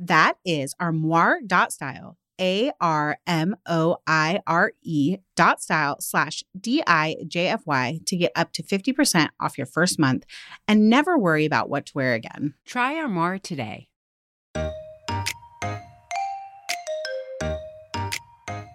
That is armoire.style, A R M O I R E dot style slash D I J F Y to get up to 50% off your first month and never worry about what to wear again. Try Armoire today.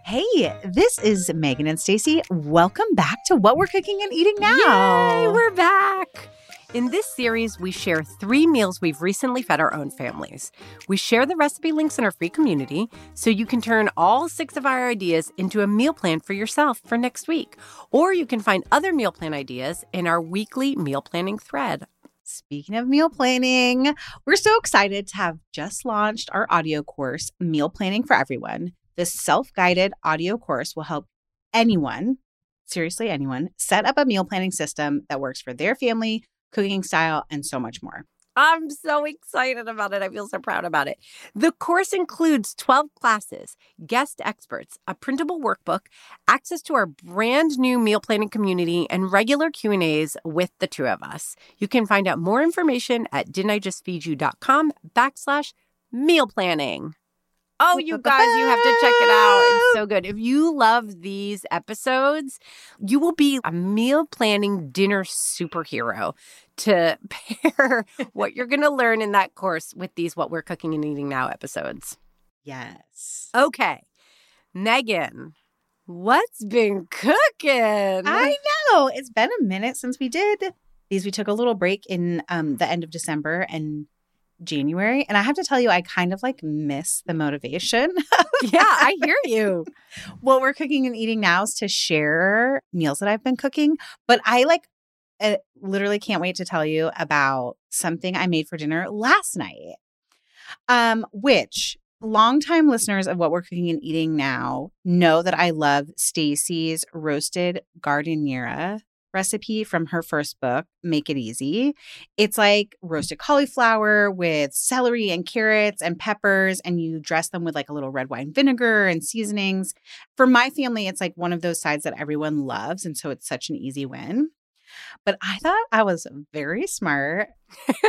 Hey, this is Meghan and Stacie. Welcome back to What We're Cooking and Eating Now. Yay, we're back. In this series, we share three meals we've recently fed our own families. We share the recipe links in our free community so you can turn all six of our ideas into a meal plan for yourself for next week. Or you can find other meal plan ideas in our weekly meal planning thread. Speaking of meal planning, we're so excited to have just launched our audio course, Meal Planning for Everyone. This self guided audio course will help anyone, seriously, anyone, set up a meal planning system that works for their family, cooking style, and so much more. I'm so excited about it. I feel so proud about it. The course includes 12 classes, guest experts, a printable workbook, access to our brand new meal planning community, and regular Q&As with the two of us. You can find out more information at didn'tijustfeedyou.com backslash meal planning. Oh, you guys, you have to check it out. It's so good. If you love these episodes, you will be a meal planning dinner superhero to pair what you're going to learn in that course with these What We're Cooking and Eating Now episodes. Yes. Okay. Meghan, what's been cooking? I know. It's been a minute since we did these. We took a little break in um, the end of December and January. And I have to tell you, I kind of like miss the motivation. yeah, I hear you. what we're cooking and eating now is to share meals that I've been cooking. But I like I literally can't wait to tell you about something I made for dinner last night. Um, which longtime listeners of what we're cooking and eating now know that I love Stacie's roasted giardiniera recipe from her first book, Make It Easy. It's like roasted cauliflower with celery and carrots and peppers, and you dress them with like a little red wine vinegar and seasonings. For my family, it's like one of those sides that everyone loves. And so it's such an easy win. But I thought I was very smart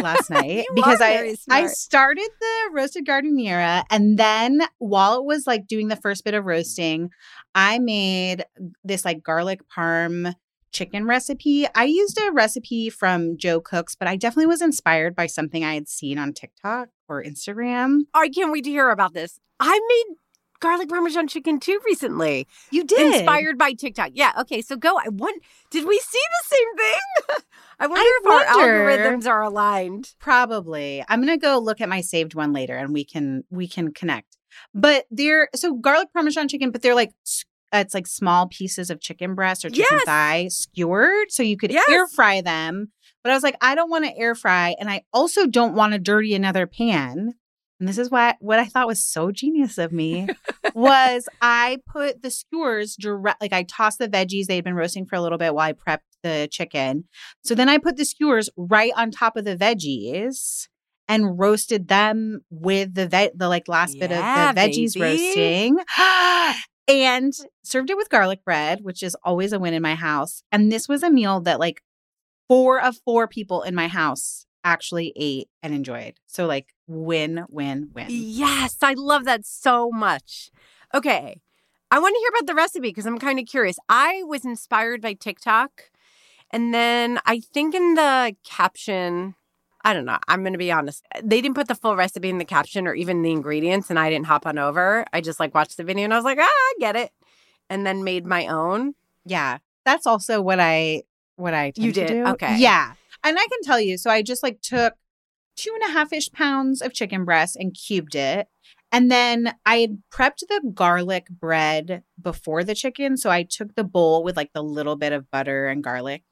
last night because I I started the roasted giardiniera and then while it was like doing the first bit of roasting, I made this like garlic parm chicken recipe. I used a recipe from Jo Cooks, but I definitely was inspired by something I had seen on TikTok or Instagram. I can't wait to hear about this. I made garlic parmesan chicken too recently. You did inspired by TikTok. Yeah. Okay. So go. I want. Did we see the same thing? I wonder I if wonder. our algorithms are aligned. Probably. I'm gonna go look at my saved one later, and we can we can connect. But they're so garlic parmesan chicken, but they're like uh, it's like small pieces of chicken breast or chicken yes. thigh skewered, so you could yes. air fry them. But I was like, I don't want to air fry, and I also don't want to dirty another pan. And this is what what I thought was so genius of me was I put the skewers direct like I tossed the veggies they had been roasting for a little bit while I prepped the chicken. So then I put the skewers right on top of the veggies and roasted them with the ve- the like last yeah, bit of the veggies baby. roasting. and served it with garlic bread, which is always a win in my house. And this was a meal that like four of four people in my house actually ate and enjoyed. So like win, win, win. Yes, I love that so much. Okay. I want to hear about the recipe because I'm kind of curious. I was inspired by TikTok. And then I think in the caption, I don't know, I'm going to be honest. They didn't put the full recipe in the caption or even the ingredients, and I didn't hop on over. I just like watched the video and I was like, ah, I get it. And then made my own. Yeah. That's also what I what I You did? Okay. Yeah. And I can tell you, so I just like took two and a half ish pounds of chicken breast and cubed it. And then I had prepped the garlic bread before the chicken. So I took the bowl with like the little bit of butter and garlic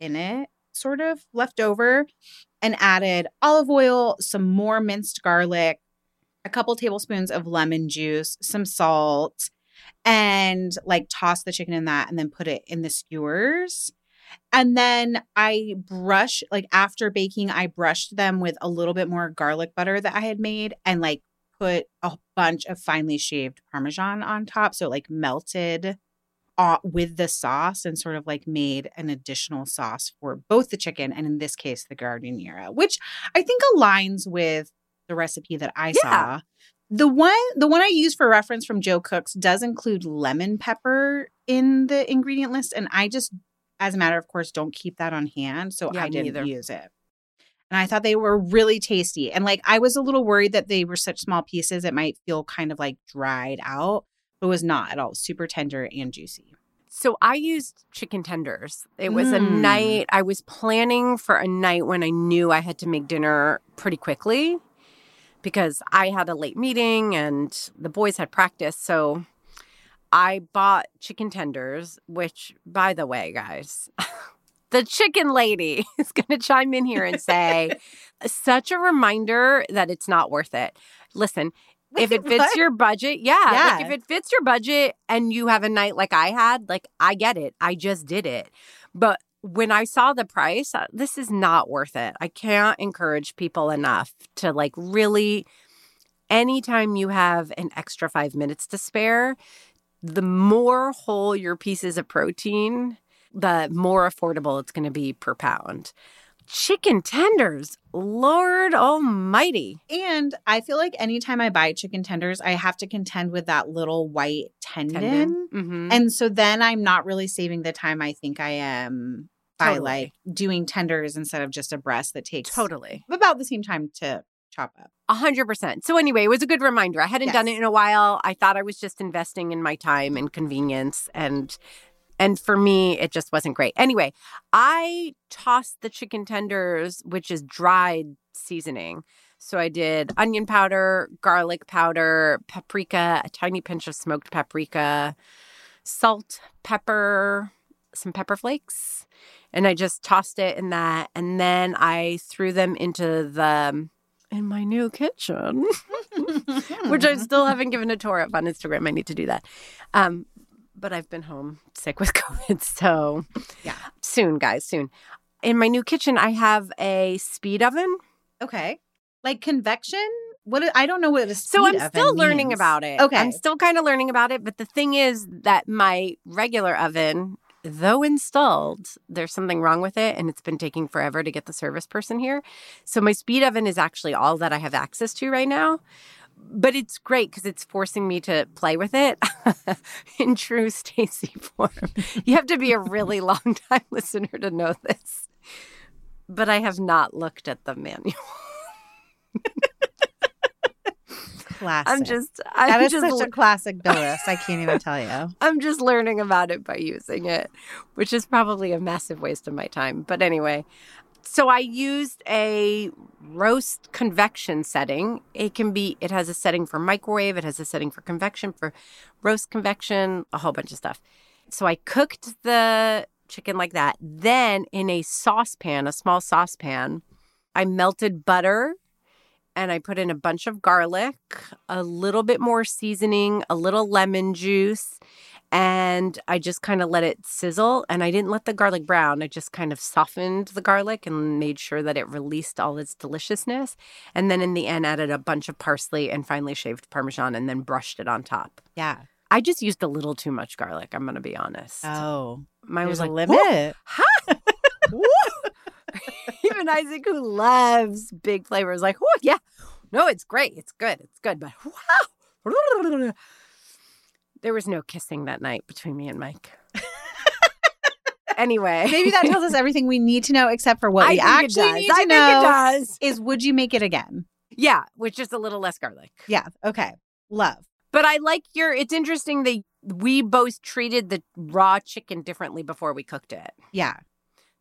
in it, sort of left over, and added olive oil, some more minced garlic, a couple tablespoons of lemon juice, some salt, and like toss the chicken in that and then put it in the skewers. And then I brush, like after baking, I brushed them with a little bit more garlic butter that I had made and like put a bunch of finely shaved Parmesan on top. So it like melted uh, with the sauce and sort of like made an additional sauce for both the chicken and in this case, the giardiniera, which I think aligns with the recipe that I Yeah. saw. The one the one I use for reference from Jo Cooks does include lemon pepper in the ingredient list and I just as a matter of course don't keep that on hand so Yeah, I didn't either. use it. And I thought they were really tasty and like I was a little worried that they were such small pieces it might feel kind of like dried out but it was not at all super tender and juicy. So I used chicken tenders. It was a Mm. night, I was planning for a night when I knew I had to make dinner pretty quickly because I had a late meeting and the boys had practice. So I bought chicken tenders, which, by the way, guys, the chicken lady is going to chime in here and say, such a reminder that it's not worth it. Listen, if it fits what? your budget, yeah, Like if it fits your budget and you have a night like I had, like I get it. I just did it. But when I saw the price, uh, this is not worth it. I can't encourage people enough to like really anytime you have an extra 5 minutes to spare, the more whole your pieces of protein, the more affordable it's going to be per pound. Chicken tenders, Lord almighty. And I feel like anytime I buy chicken tenders, I have to contend with that little white tendon. Mhm. And so then I'm not really saving the time I think I am by Totally. like doing tenders instead of just a breast that takes Totally. about the same time to chop up. A hundred percent. So anyway, it was a good reminder. I hadn't done it in a while. I thought I was just investing in my time and convenience and and for me it just wasn't great. Anyway, I tossed the chicken tenders, which is dried seasoning. So I did onion powder, garlic powder, paprika, a tiny pinch of smoked paprika, salt, pepper, some pepper flakes, and I just tossed it in that and then I threw them into the um, in my new kitchen, which I still haven't given a tour of on Instagram. I need to do that. Um, but I've been home sick with COVID. So, Yeah. soon, guys, soon. In my new kitchen, I have a speed oven. Okay. Like convection? What I don't know what a So I'm still learning means. about it. Okay. I'm still kind of learning about it. But the thing is that my regular oven, though installed, there's something wrong with it. And it's been taking forever to get the service person here. So my speed oven is actually all that I have access to right now. But it's great because it's forcing me to play with it in true Stacie form. You have to be a really long time listener to know this. But I have not looked at the manual. Classic. I'm just, I'm that is just such a classic Billis. I can't even tell you. I'm just learning about it by using it, which is probably a massive waste of my time. But anyway, so I used a roast convection setting. It can be, it has a setting for microwave, it has a setting for convection, for roast convection, a whole bunch of stuff. So I cooked the chicken like that. Then in a saucepan, a small saucepan, I melted butter and I put in a bunch of garlic, a little bit more seasoning, a little lemon juice, and I just kind of let it sizzle. And I didn't let the garlic brown. I just kind of softened the garlic and made sure that it released all its deliciousness. And then in the end, added a bunch of parsley and finely shaved Parmesan and then brushed it on top. Yeah. I just used a little too much garlic. I'm going to be honest. Oh. Mine was like, a limit. and Isaac, who loves big flavors, like, oh yeah, no, it's great, it's good, it's good, but wow. There was no kissing that night between me and Mike. anyway, Maybe that tells us everything we need to know, except for what I we actually need I to know it does. is would you make it again? Yeah, with just a little less garlic. Yeah. Okay. Love. But I like your. It's interesting that we both treated the raw chicken differently before we cooked it. Yeah.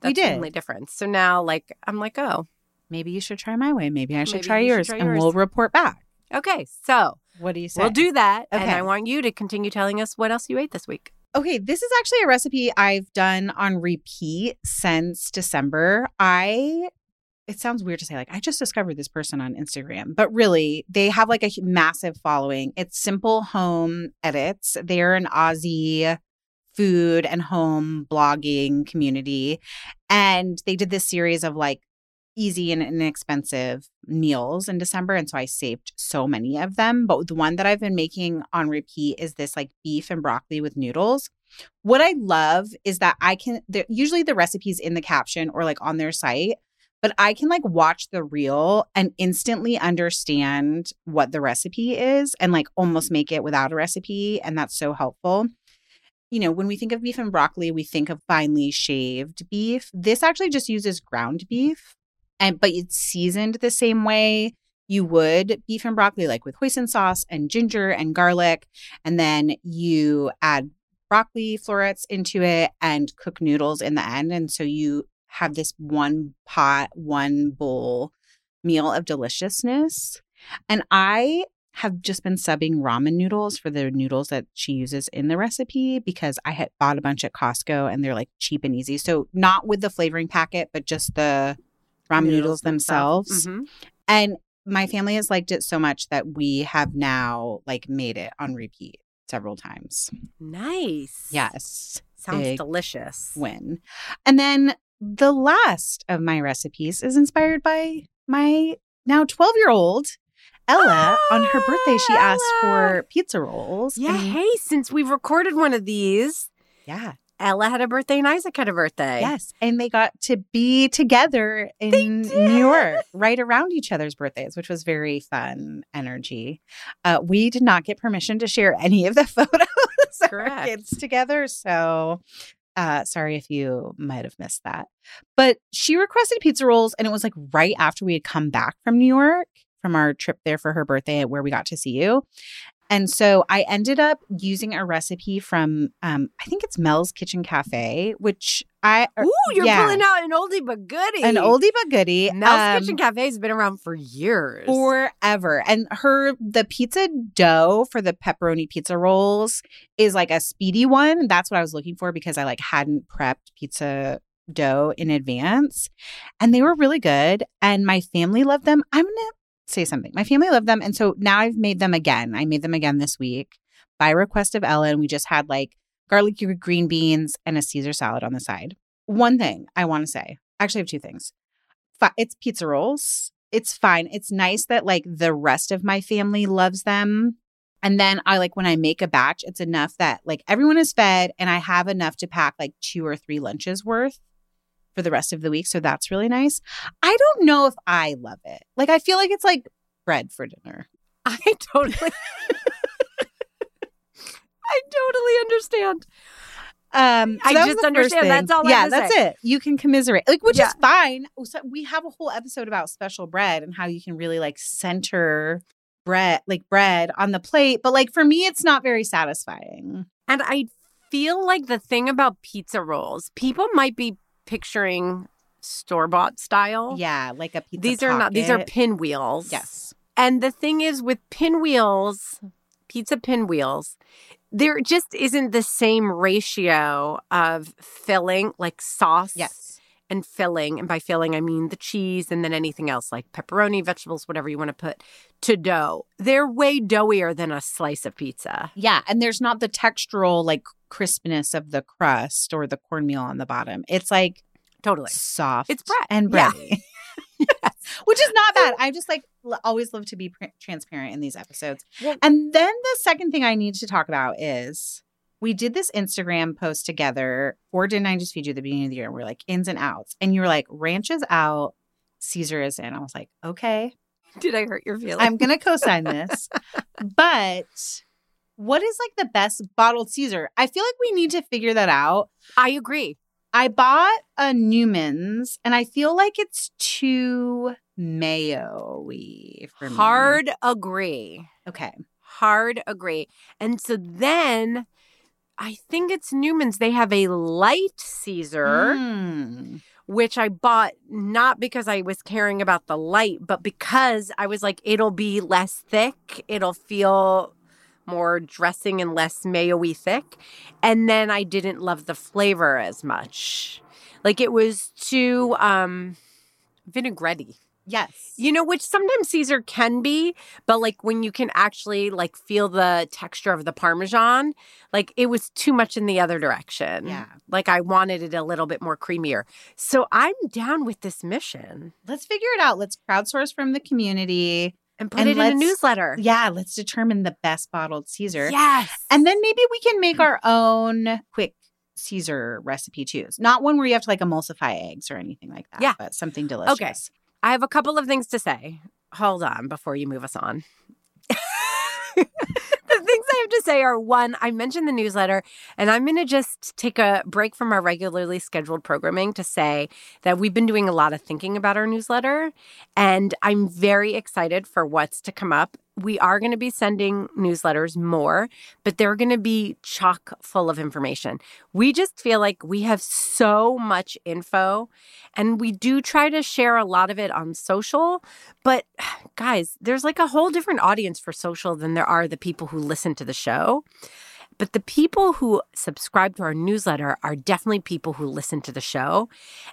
That's We did. the only difference. So now, like, I'm like, oh, Maybe you should try my way. Maybe I should Maybe try you should yours, try and yours. we'll report back. okay. So What do you say? we'll do that, and I want you to continue telling us what else you ate this week. Okay, this is actually a recipe I've done on repeat since December. I it sounds weird to say like I just discovered this person on Instagram, but really they have like a massive following. It's Simple Home Edits. They're an Aussie food and home blogging community and they did this series of like easy and inexpensive meals in December and so I saved so many of them, but the one that I've been making on repeat is this like beef and broccoli with noodles. What I love is that I can usually the recipes in the caption or like on their site, but I can like watch the reel and instantly understand what the recipe is and like almost make it without a recipe and that's so helpful. You know, when we think of beef and broccoli, we think of finely shaved beef. This actually just uses ground beef and but it's seasoned the same way you would beef and broccoli like with hoisin sauce and ginger and garlic and then you add broccoli florets into it and cook noodles in the end and so you have this one pot one bowl meal of deliciousness and i have just been subbing ramen noodles for the noodles that she uses in the recipe because i had bought a bunch at costco and they're like cheap and easy so not with the flavoring packet but just the ramen noodles, themselves Mhm. and my family has liked it so much that we have now like made it on repeat several times. Nice. Yes. Sounds Big delicious. Win. And then the last of my recipes is inspired by my now 12 year old Ella. on her birthday, she asked Ah, for pizza rolls. Yeah. and- Hey, since we've recorded one of these, yeah. Ella had a birthday and Isaac had a birthday. Yes. And they got to be together in New York, right around each other's birthdays, which was very fun energy. Uh, we did not get permission to share any of the photos of our kids together. So uh, sorry if you might have missed that. But she requested pizza rolls, and it was like right after we had come back from New York from our trip there for her birthday where we got to see you. And so I ended up using a recipe from um, I think it's Mel's Kitchen Cafe, which I Ooh, you're yeah. pulling out an oldie but goodie. an oldie but goodie. Mel's um, Kitchen Cafe has been around for years. forever. And her the pizza dough for the pepperoni pizza rolls is like a speedy one. That's what I was looking for because I like hadn't prepped pizza dough in advance. And they were really good. And my family loved them. I'm gonna say something. My family loved them. And so now I've made them again. I made them again this week by request of Ellen. We just had like garlic green beans and a Caesar salad on the side. One thing I want to say, actually, I have two things. It's pizza rolls. It's fine. It's nice that like the rest of my family loves them. And then I like when I make a batch, it's enough that like everyone is fed and I have enough to pack like two or three lunches worth for the rest of the week. So that's really nice. I don't know if I love it. Like I feel like it's like bread for dinner. I totally I totally understand. Um, I that just understand. That's all I Yeah, that's say. it. You can commiserate, like, which Yeah. is fine. So we have a whole episode about special bread and how you can really like center bread, like bread on the plate. But like for me, it's not very satisfying. And I feel like the thing about pizza rolls, people might be picturing store bought style. Yeah, like a pizza. These are not these are pinwheels. yes. And the thing is with pinwheels, pizza pinwheels, there just isn't the same ratio of filling, like sauce Yes. And filling. And by filling, I mean the cheese and then anything else like pepperoni, vegetables, whatever you want to put to dough. They're way doughier than a slice of pizza. Yeah, and there's not the textural like crispness of the crust or the cornmeal on the bottom. It's like Totally. soft. It's bread. and Yeah. bready. Which is not bad. I just like l- always love to be pr- transparent in these episodes. Well- and then the second thing I need to talk about is we did this Instagram post together, or didn't I just feed you at the beginning of the year? And we're like ins and outs. And you were like, ranch is out, Caesar is in. I was like, okay, Did I hurt your feelings? I'm going to co sign this. but what is like the best bottled Caesar? I feel like we need to figure that out. I agree. I bought a Newman's and I feel like it's too mayo-y for me. Hard agree. Okay. Hard agree. And so then I think it's Newman's. They have a light Caesar. Mm. which I bought not because I was caring about the light, but because I was like, it'll be less thick. It'll feel more dressing and less mayo-y thick. And then I didn't love the flavor as much. Like it was too um vinaigrette Yes. you know, which sometimes Caesar can be, but like when you can actually like feel the texture of the Parmesan, like it was too much in the other direction. Yeah. Like I wanted it a little bit more creamier. So I'm down with this mission Let's figure it out. Let's crowdsource from the community. and put And it in a newsletter. Yeah, let's determine the best bottled Caesar. Yes. And then maybe we can make mm. our own quick Caesar recipe too. Not one where you have to like emulsify eggs or anything like that. Yeah. But something delicious. I have a couple of things to say. Hold on before you move us on. the things I have to say are one, I mentioned the newsletter, and I'm going to just take a break from our regularly scheduled programming to say that we've been doing a lot of thinking about our newsletter, and I'm very excited for what's to come up. We are going to be sending newsletters more, but they're going to be chock full of information. We just feel like we have so much info and we do try to share a lot of it on social. But guys, there's like a whole different audience for social than there are the people who listen to the show. But the people who subscribe to our newsletter are definitely people who listen to the show.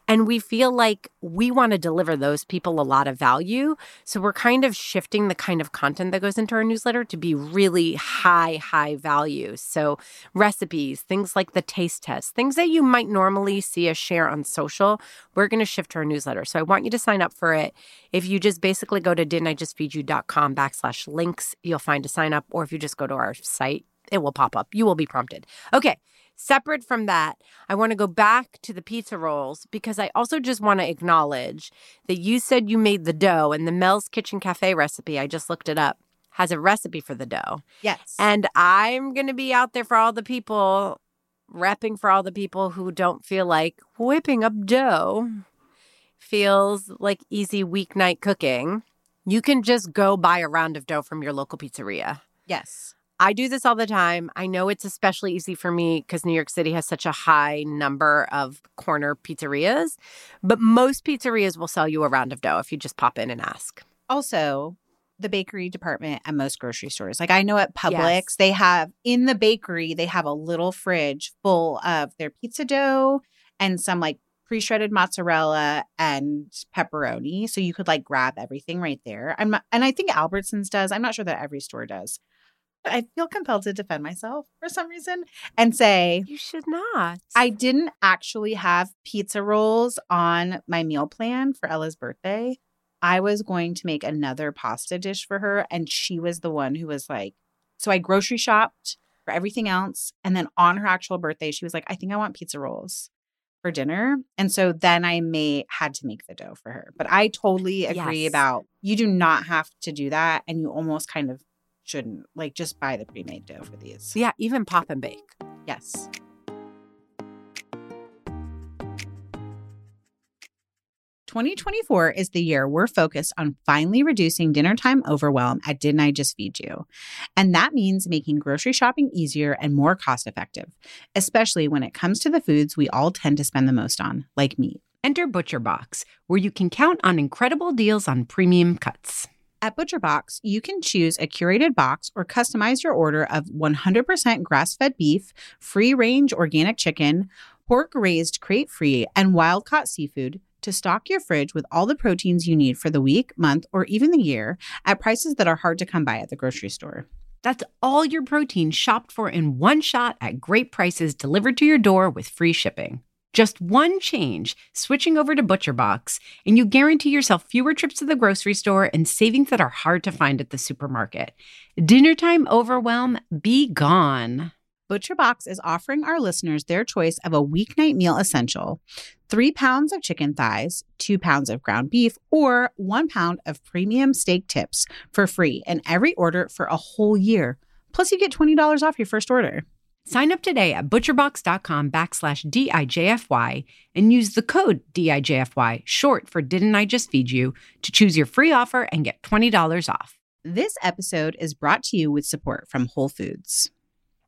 And we feel like we want to deliver those people a lot of value. So we're kind of shifting the kind of content that goes into our newsletter to be really high, high value. So recipes, things like the taste test, things that you might normally see us share on social, we're going to shift to our newsletter. So I want you to sign up for it. If you just basically go to didn't-I-just-feed-you.com backslash links, you'll find a sign up. Or if you just go to our site, it will pop up. You will be prompted. Okay. Separate from that, I want to go back to the pizza rolls because I also just want to acknowledge that you said you made the dough and the Mel's Kitchen Cafe recipe, I just looked it up, has a recipe for the dough. Yes. And I'm going to be out there for all the people, repping for all the people who don't feel like whipping up dough feels like easy weeknight cooking. You can just go buy a round of dough from your local pizzeria. yes. I do this all the time. I know it's especially easy for me because New York City has such a high number of corner pizzerias, but most pizzerias will sell you a round of dough if you just pop in and ask. Also, the bakery department at most grocery stores. Like I know at Publix, Yes. they have in the bakery, they have a little fridge full of their pizza dough and some like pre-shredded mozzarella and pepperoni. So you could like grab everything right there. I'm not, and I think Albertsons does. I'm not sure that every store does. I feel compelled to defend myself for some reason and say You should not. I didn't actually have pizza rolls on my meal plan for Ella's birthday. I was going to make another pasta dish for her, and she was the one who was like, so I grocery shopped for everything else. And then on her actual birthday, she was like, I think I want pizza rolls for dinner. And so then I may had to make the dough for her. But I totally agree Yes. about you do not have to do that. And you almost kind of shouldn't like just buy the pre-made dough for these. yeah, even pop and bake. Yes. Twenty twenty four is the year we're focused on finally reducing dinner time overwhelm at Didn't I Just Feed You? And that means making grocery shopping easier and more cost effective, especially when it comes to the foods we all tend to spend the most on, like meat. Enter ButcherBox, where you can count on incredible deals on premium cuts. At ButcherBox, you can choose a curated box or customize your order of 100% grass fed beef, free range organic chicken, pork raised crate free, and wild caught seafood to stock your fridge with all the proteins you need for the week, month, or even the year at prices that are hard to come by at the grocery store. That's all your protein shopped for in one shot at great prices delivered to your door with free shipping. Just one change, switching over to ButcherBox, and you guarantee yourself fewer trips to the grocery store and savings that are hard to find at the supermarket. Dinnertime overwhelm, be gone. ButcherBox is offering our listeners their choice of a weeknight meal essential three pounds of chicken thighs, two pounds of ground beef, or one pound of premium steak tips for free in every order for a whole year. Plus, you get $20 off your first order. Sign up today at butcherbox.com backslash DIJFY and use the code DIJFY, short for Didn't I Just Feed You, to choose your free offer and get $20 off. This episode is brought to you with support from Whole Foods.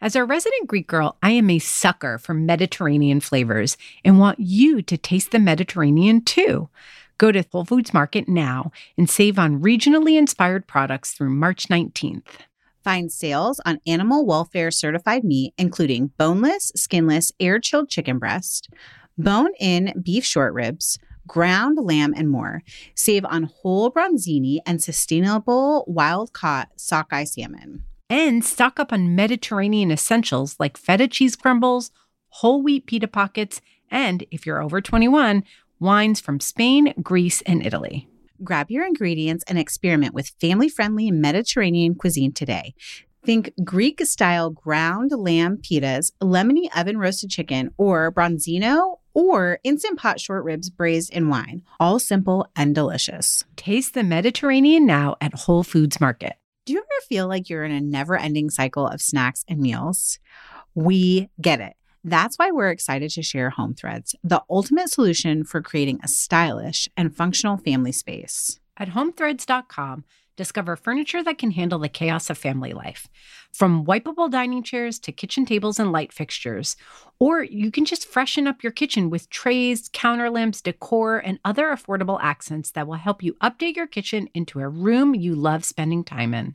As a resident Greek girl, I am a sucker for Mediterranean flavors and want you to taste the Mediterranean too. Go to Whole Foods Market now and save on regionally inspired products through March 19th. Find sales on animal welfare certified meat, including boneless, skinless, air chilled chicken breast, bone in beef short ribs, ground lamb, and more. Save on whole bronzini and sustainable wild caught sockeye salmon. And stock up on Mediterranean essentials like feta cheese crumbles, whole wheat pita pockets, and if you're over 21, wines from Spain, Greece, and Italy. Grab your ingredients and experiment with family friendly Mediterranean cuisine today. Think Greek style ground lamb pitas, lemony oven roasted chicken, or bronzino, or instant pot short ribs braised in wine. All simple and delicious. Taste the Mediterranean now at Whole Foods Market. Do you ever feel like you're in a never ending cycle of snacks and meals? We get it. That's why we're excited to share Home Threads, the ultimate solution for creating a stylish and functional family space. At homethreads.com, discover furniture that can handle the chaos of family life. From wipeable dining chairs to kitchen tables and light fixtures. Or you can just freshen up your kitchen with trays, counter lamps, decor, and other affordable accents that will help you update your kitchen into a room you love spending time in.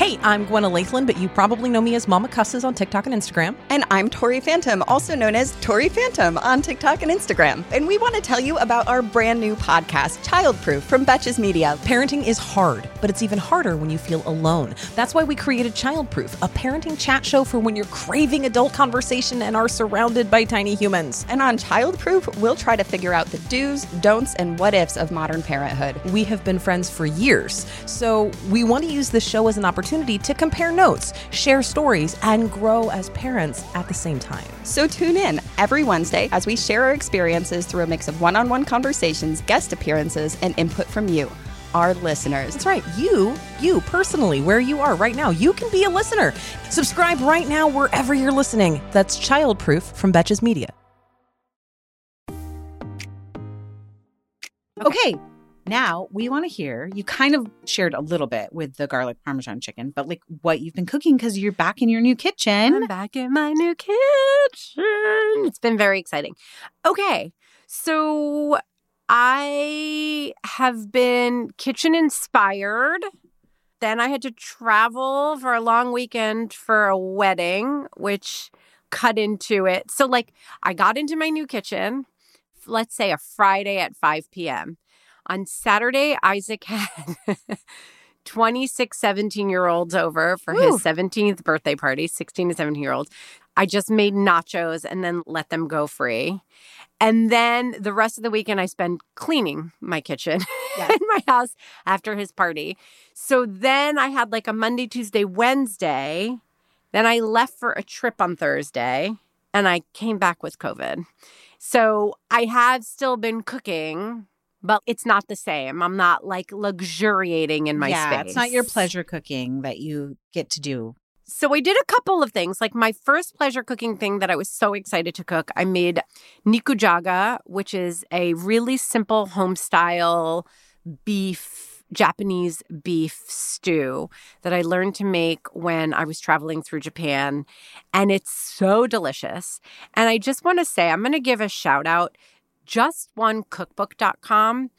Hey, I'm Gwenna Laithland, but you probably know me as Mama Cusses on TikTok and Instagram. And I'm Tori Phantom, also known as Tori Phantom on TikTok and Instagram. And we want to tell you about our brand new podcast, Childproof from Betches Media. Parenting is hard, but it's even harder when you feel alone. That's why we created Childproof, a parenting chat show for when you're craving adult conversation and are surrounded by tiny humans. And on Childproof, we'll try to figure out the do's, don'ts, and what ifs of modern parenthood. We have been friends for years, so we want to use this show as an opportunity to compare notes, share stories, and grow as parents at the same time. So tune in every Wednesday as we share our experiences through a mix of one on one conversations, guest appearances, and input from you, our listeners. That's right. You, you personally, where you are right now, you can be a listener. Subscribe right now wherever you're listening. That's Childproof from Betches Media. Okay, now we want to hear you kind of shared a little bit with the garlic parmesan chicken, but like what you've been cooking because you're back in your new kitchen. I'm back in my new kitchen. It's been very exciting. Okay, so I have been kitchen inspired. Then I had to travel for a long weekend for a wedding, which cut into it. So, like, I got into my new kitchen, let's say a Friday at 5 p.m. On Saturday, Isaac had 26 17 year olds over for Woo. his 17th birthday party, 16 to 17 year olds. I just made nachos and then let them go free. And then the rest of the weekend, I spent cleaning my kitchen Yes. in my house after his party. So then I had like a Monday, Tuesday, Wednesday. Then I left for a trip on Thursday and I came back with COVID. So I have still been cooking, but it's not the same. I'm not like luxuriating in my yeah, space. it's not your pleasure cooking that you get to do. So I did a couple of things. Like my first pleasure cooking thing that I was so excited to cook, I made nikujaga, which is a really simple home style beef Japanese beef stew that I learned to make when I was traveling through Japan. And it's so delicious. And I just want to say, I'm going to give a shout out. JustOneCookbook.com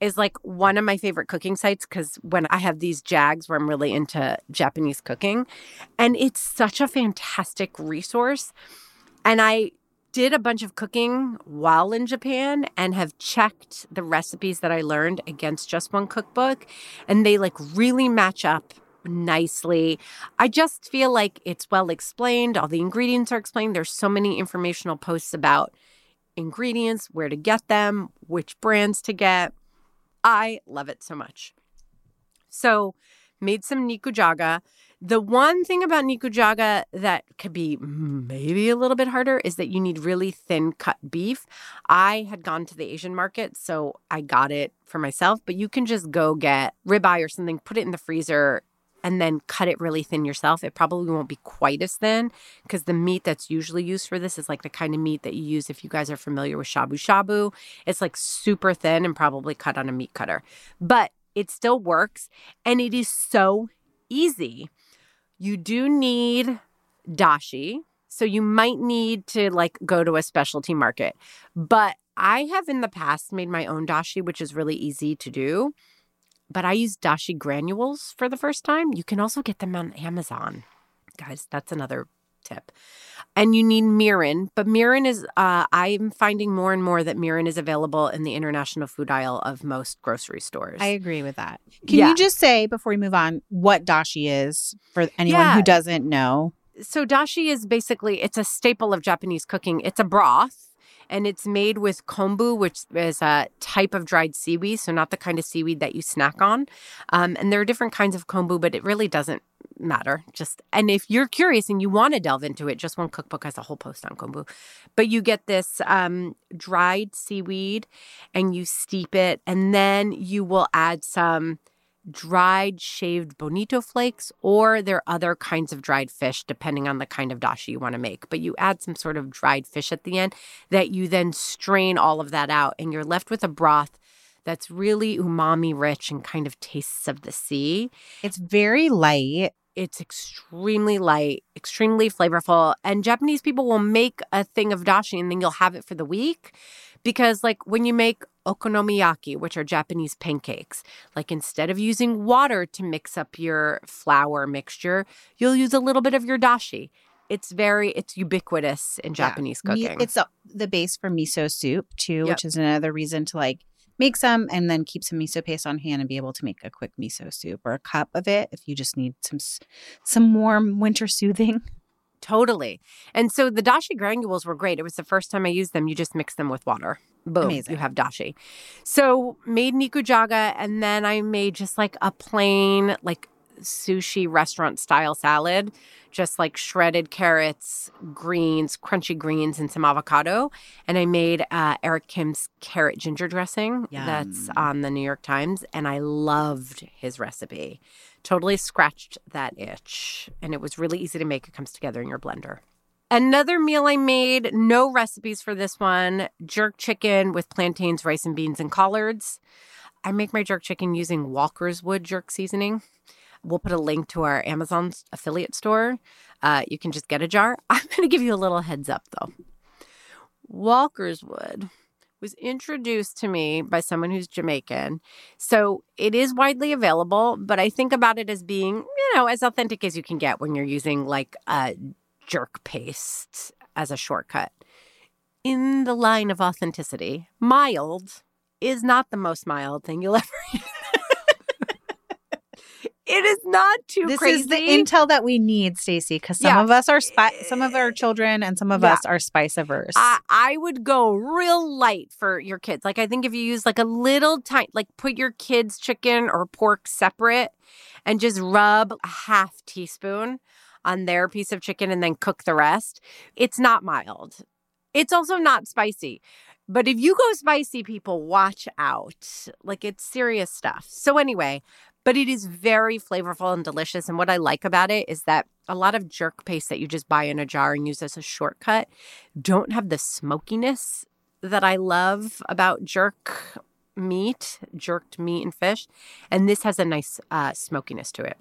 is like one of my favorite cooking sites because when I have these jags where I'm really into Japanese cooking, and it's such a fantastic resource. And I did a bunch of cooking while in Japan and have checked the recipes that I learned against just one cookbook and they like really match up nicely. I just feel like it's well explained, all the ingredients are explained. There's so many informational posts about ingredients, where to get them, which brands to get. I love it so much. So, made some nikujaga. The one thing about nikujaga that could be maybe a little bit harder is that you need really thin cut beef. I had gone to the Asian market, so I got it for myself, but you can just go get ribeye or something, put it in the freezer, and then cut it really thin yourself. It probably won't be quite as thin because the meat that's usually used for this is like the kind of meat that you use if you guys are familiar with shabu shabu. It's like super thin and probably cut on a meat cutter. But it still works and it is so easy. You do need dashi. So you might need to like go to a specialty market. But I have in the past made my own dashi, which is really easy to do. But I use dashi granules for the first time. You can also get them on Amazon. Guys, that's another tip. And you need mirin, but mirin is uh, I'm finding more and more that mirin is available in the international food aisle of most grocery stores. I agree with that. Can Yeah. you just say before we move on what dashi is for anyone Yeah. who doesn't know? so dashi is basically it's a staple of Japanese cooking. It's a broth and it's made with kombu, which is a type of dried seaweed, so not the kind of seaweed that you snack on. Um, and there are different kinds of kombu, but it really doesn't matter. Just and if you're curious and you want to delve into it, just one cookbook has a whole post on kombu. But you get this um, dried seaweed and you steep it, and then you will add some dried shaved bonito flakes or there are other kinds of dried fish depending on the kind of dashi you want to make but you add some sort of dried fish at the end that you then strain all of that out and you're left with a broth that's really umami rich and kind of tastes of the sea It's very light. it's extremely light, extremely flavorful. And Japanese people will make a thing of dashi and then you'll have it for the week. Because, like, when you make okonomiyaki, which are Japanese pancakes, like instead of using water to mix up your flour mixture, you'll use a little bit of your dashi. It's very, it's ubiquitous in Japanese Mi- cooking. It's the base for miso soup too, Yep. which is another reason to like make some and then keep some miso paste on hand and be able to make a quick miso soup or a cup of it if you just need some some warm winter soothing. Totally. And so the dashi granules were great. It was the first time I used them. You just mix them with water. Boom. Amazing. You have dashi. So made nikujaga and then I made just like a plain like sushi restaurant style salad, just like shredded carrots, greens, crunchy greens, and some avocado. And I made uh, Eric Kim's carrot ginger dressing that's on the New York Times. And I loved his recipe totally scratched that itch. And it was really easy to make. It comes together in your blender. Another meal I made, no recipes for this one jerk chicken with plantains, rice, and beans, and collards. I make my jerk chicken using Walker's Wood jerk seasoning. We'll put a link to our Amazon affiliate store. Uh, you can just get a jar. I'm going to give you a little heads up though. Walker's Wood was introduced to me by someone who's Jamaican. So it is widely available, but I think about it as being, you know, as authentic as you can get when you're using like a jerk paste as a shortcut. In the line of authenticity, mild is not the most mild thing you'll ever use. it is not too This crazy. is the intel that we need, Stacie, because some Yeah. of us are spi- some of our children and some of Yeah. us are spice averse. I, I would go real light for your kids. Like I think if you use like a little tiny, like put your kids' chicken or pork separate, and just rub a half teaspoon on their piece of chicken and then cook the rest. It's not mild. It's also not spicy. But if you go spicy, people watch out. Like it's serious stuff. So anyway, but it is very flavorful and delicious. And what I like about it is that a lot of jerk paste that you just buy in a jar and use as a shortcut don't have the smokiness that I love about jerk meat, jerked meat and fish. And this has a nice uh, smokiness to it.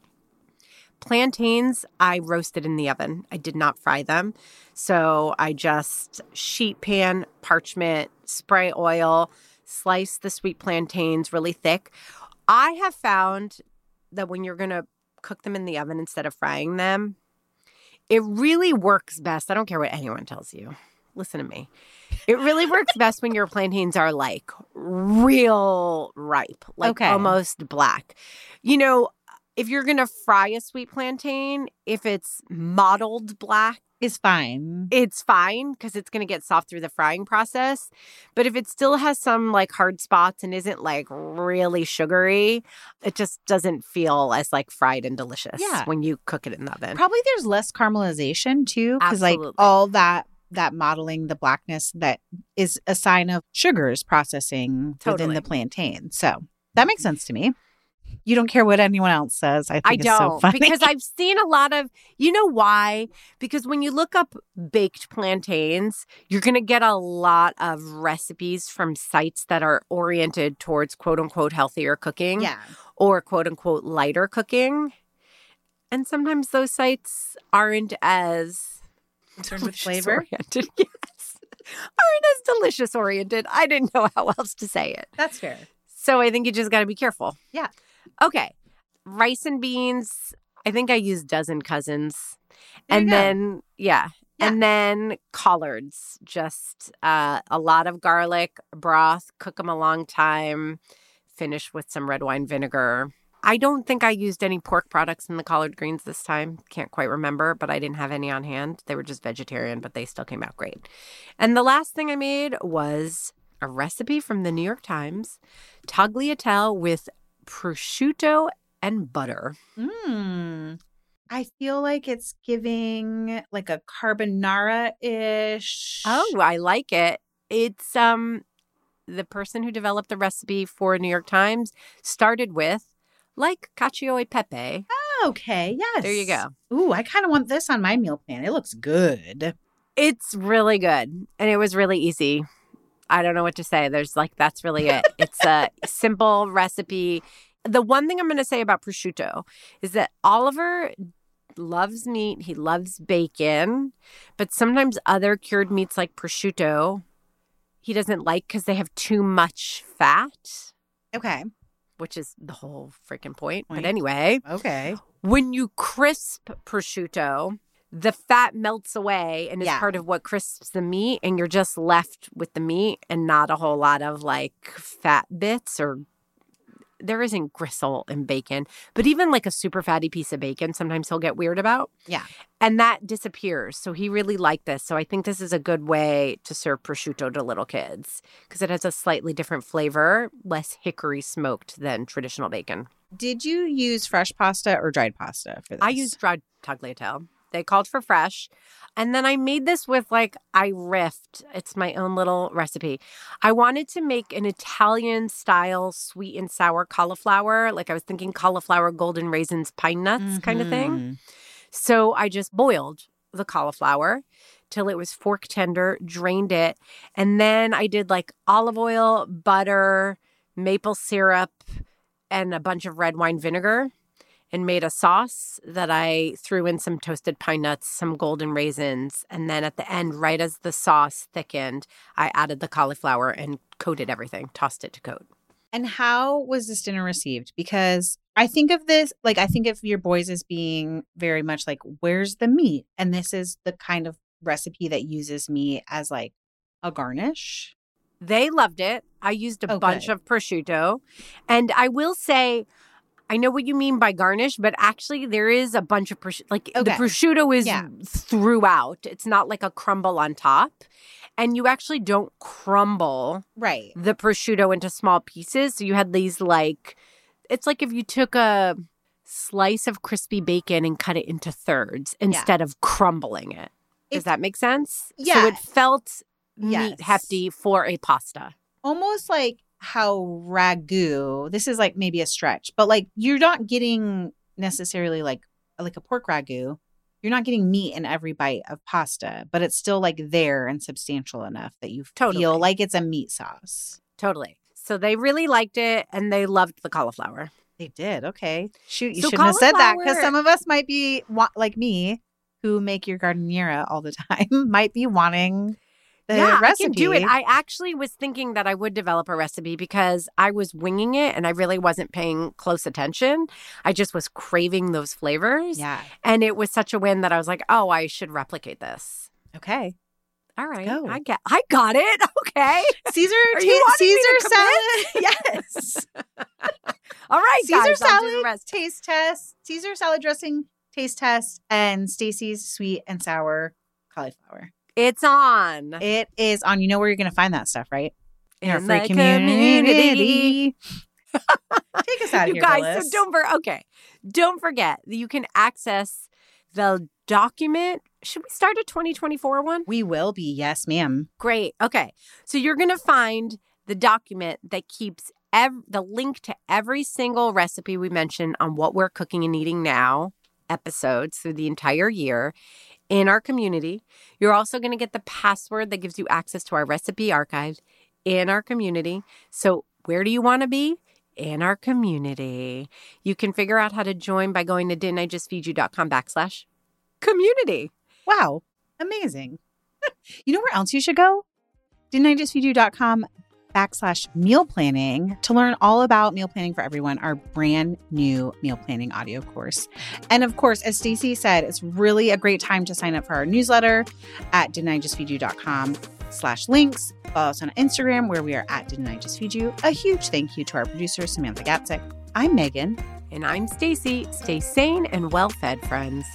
Plantains, I roasted in the oven. I did not fry them. So I just sheet pan, parchment, spray oil, slice the sweet plantains really thick. I have found that when you're going to cook them in the oven instead of frying them, it really works best. I don't care what anyone tells you. listen to me. It really works best when your plantains are like real ripe, like Okay. almost black. You know, if you're going to fry a sweet plantain, if it's mottled black, Is fine. it's fine because it's going to get soft through the frying process. But if it still has some like hard spots and isn't like really sugary, it just doesn't feel as like fried and delicious Yeah. when you cook it in the oven. Probably there's less caramelization too, because like all that that modeling the blackness that is a sign of sugars processing within the plantain. So that makes sense to me. You don't care what anyone else says. I think I it's so don't funny. because I've seen a lot of, you know why? Because when you look up baked plantains, you're going to get a lot of recipes from sites that are oriented towards quote unquote healthier cooking yeah. or quote unquote lighter cooking. And sometimes those sites aren't as Concerned with delicious flavor? oriented. Yes. Aren't as delicious oriented. I didn't know how else to say it. That's fair. So I think you just got to be careful. Yeah. Okay. Rice and beans. I think I used dozen cousins. There and then, yeah. Yeah. And then collards, just uh, a lot of garlic broth, cook them a long time, finish with some red wine vinegar. I don't think I used any pork products in the collard greens this time. Can't quite remember, but I didn't have any on hand. They were just vegetarian, but they still came out great. And the last thing I made was a recipe from the New York Times tagliatelle with prosciutto and butter. Mm. I feel like it's giving like a carbonara ish. Oh, I like it. It's um the person who developed the recipe for New York Times started with like cacio e pepe. okay. Yes. There you go. Ooh, I kind of want this on my meal plan. It looks good. It's really good and it was really easy. I don't know what to say. There's like that's really it. It's a simple recipe. The one thing I'm going to say about prosciutto is that Oliver loves meat, he loves bacon, but sometimes other cured meats like prosciutto he doesn't like cuz they have too much fat, Okay. which is the whole freaking point. Point. But anyway, Okay. when you crisp prosciutto, the fat melts away and is Yeah. part of what crisps the meat, and you're just left with the meat and not a whole lot of like fat bits or there isn't gristle in bacon, but even like a super fatty piece of bacon, sometimes he'll get weird about. Yeah. And that disappears. So he really liked this. So I think this is a good way to serve prosciutto to little kids because it has a slightly different flavor, less hickory smoked than traditional bacon. Did you use fresh pasta or dried pasta for this? I used dried tagliatelle. They called for fresh. And then I made this with like, I riffed. It's my own little recipe. I wanted to make an Italian style sweet and sour cauliflower. Like I was thinking cauliflower, golden raisins, pine nuts kind of thing. Mm-hmm. So I just boiled the cauliflower till it was fork tender, drained it. And then I did like olive oil, butter, maple syrup, and a bunch of red wine vinegar and made a sauce that I threw in some toasted pine nuts, some golden raisins. And then at the end, right as the sauce thickened, I added the cauliflower and coated everything, tossed it to coat. And how was this dinner received? Because I think of this, like, I think of your boys as being very much like, where's the meat? And this is the kind of recipe that uses meat as like a garnish. They loved it. I used a Oh, bunch of prosciutto. And I will say, I know what you mean by garnish, but actually there is a bunch of prosciutto. Like the Okay. prosciutto is Yeah. throughout. It's not like a crumble on top. And you actually don't crumble Right. the prosciutto into small pieces. So you had these like, it's like if you took a slice of crispy bacon and cut it into thirds instead of crumbling it. Does It- that make sense? Yeah. So Yeah. it felt meat Yes. hefty for a pasta. Almost like how ragu, this is like maybe a stretch, but like you're not getting necessarily like like a pork ragu. You're not getting meat in every bite of pasta, but it's still like there and substantial enough that you Totally. feel like it's a meat sauce. Totally. So they really liked it and they loved the cauliflower. They did. Okay. Shoot, you So shouldn't have said that because some of us might be like me who make your giardiniera all the time might be wanting the yeah, recipe. I can do it. I actually was thinking that I would develop a recipe because I was winging it and I really wasn't paying close attention. I just was craving those flavors. yeah. And it was such a win that I was like, oh, I should replicate this. Okay. All right. go. I get I got it. Okay. Caesar Are you me to Caesar salad. yes. All right, Caesar guys. I'll do the salad taste test. Caesar salad dressing taste test and Stacie's sweet and sour cauliflower. It's on. It is on. You know where you're going to find that stuff, right? In, our free the community. Take us out of you here, guys, Phyllis. so don't for okay. Don't forget that you can access the document. Should we start a 2024 one? We will be. Yes, ma'am. Great. Okay. So you're going to find the document that keeps ev- the link to every single recipe we mentioned on what we're cooking and eating now episodes through the entire year in our community. You're also going to get the password that gives you access to our recipe archive in our community. So where do you want to be? In our community. You can figure out how to join by going to didn't I just feed you.com backslash community. Wow. Amazing. you know where else you should go? Didn't Backslash meal planning to learn all about meal planning for everyone, our brand new meal planning audio course. And of course, as Stacie said, it's really a great time to sign up for our newsletter at didn't I just feed you.com slash links. Follow us on Instagram where we are at didn't I just feed you. A huge thank you to our producer, Samantha Gatzik. I'm Meghan. And I'm Stacie. Stay sane and well fed, friends.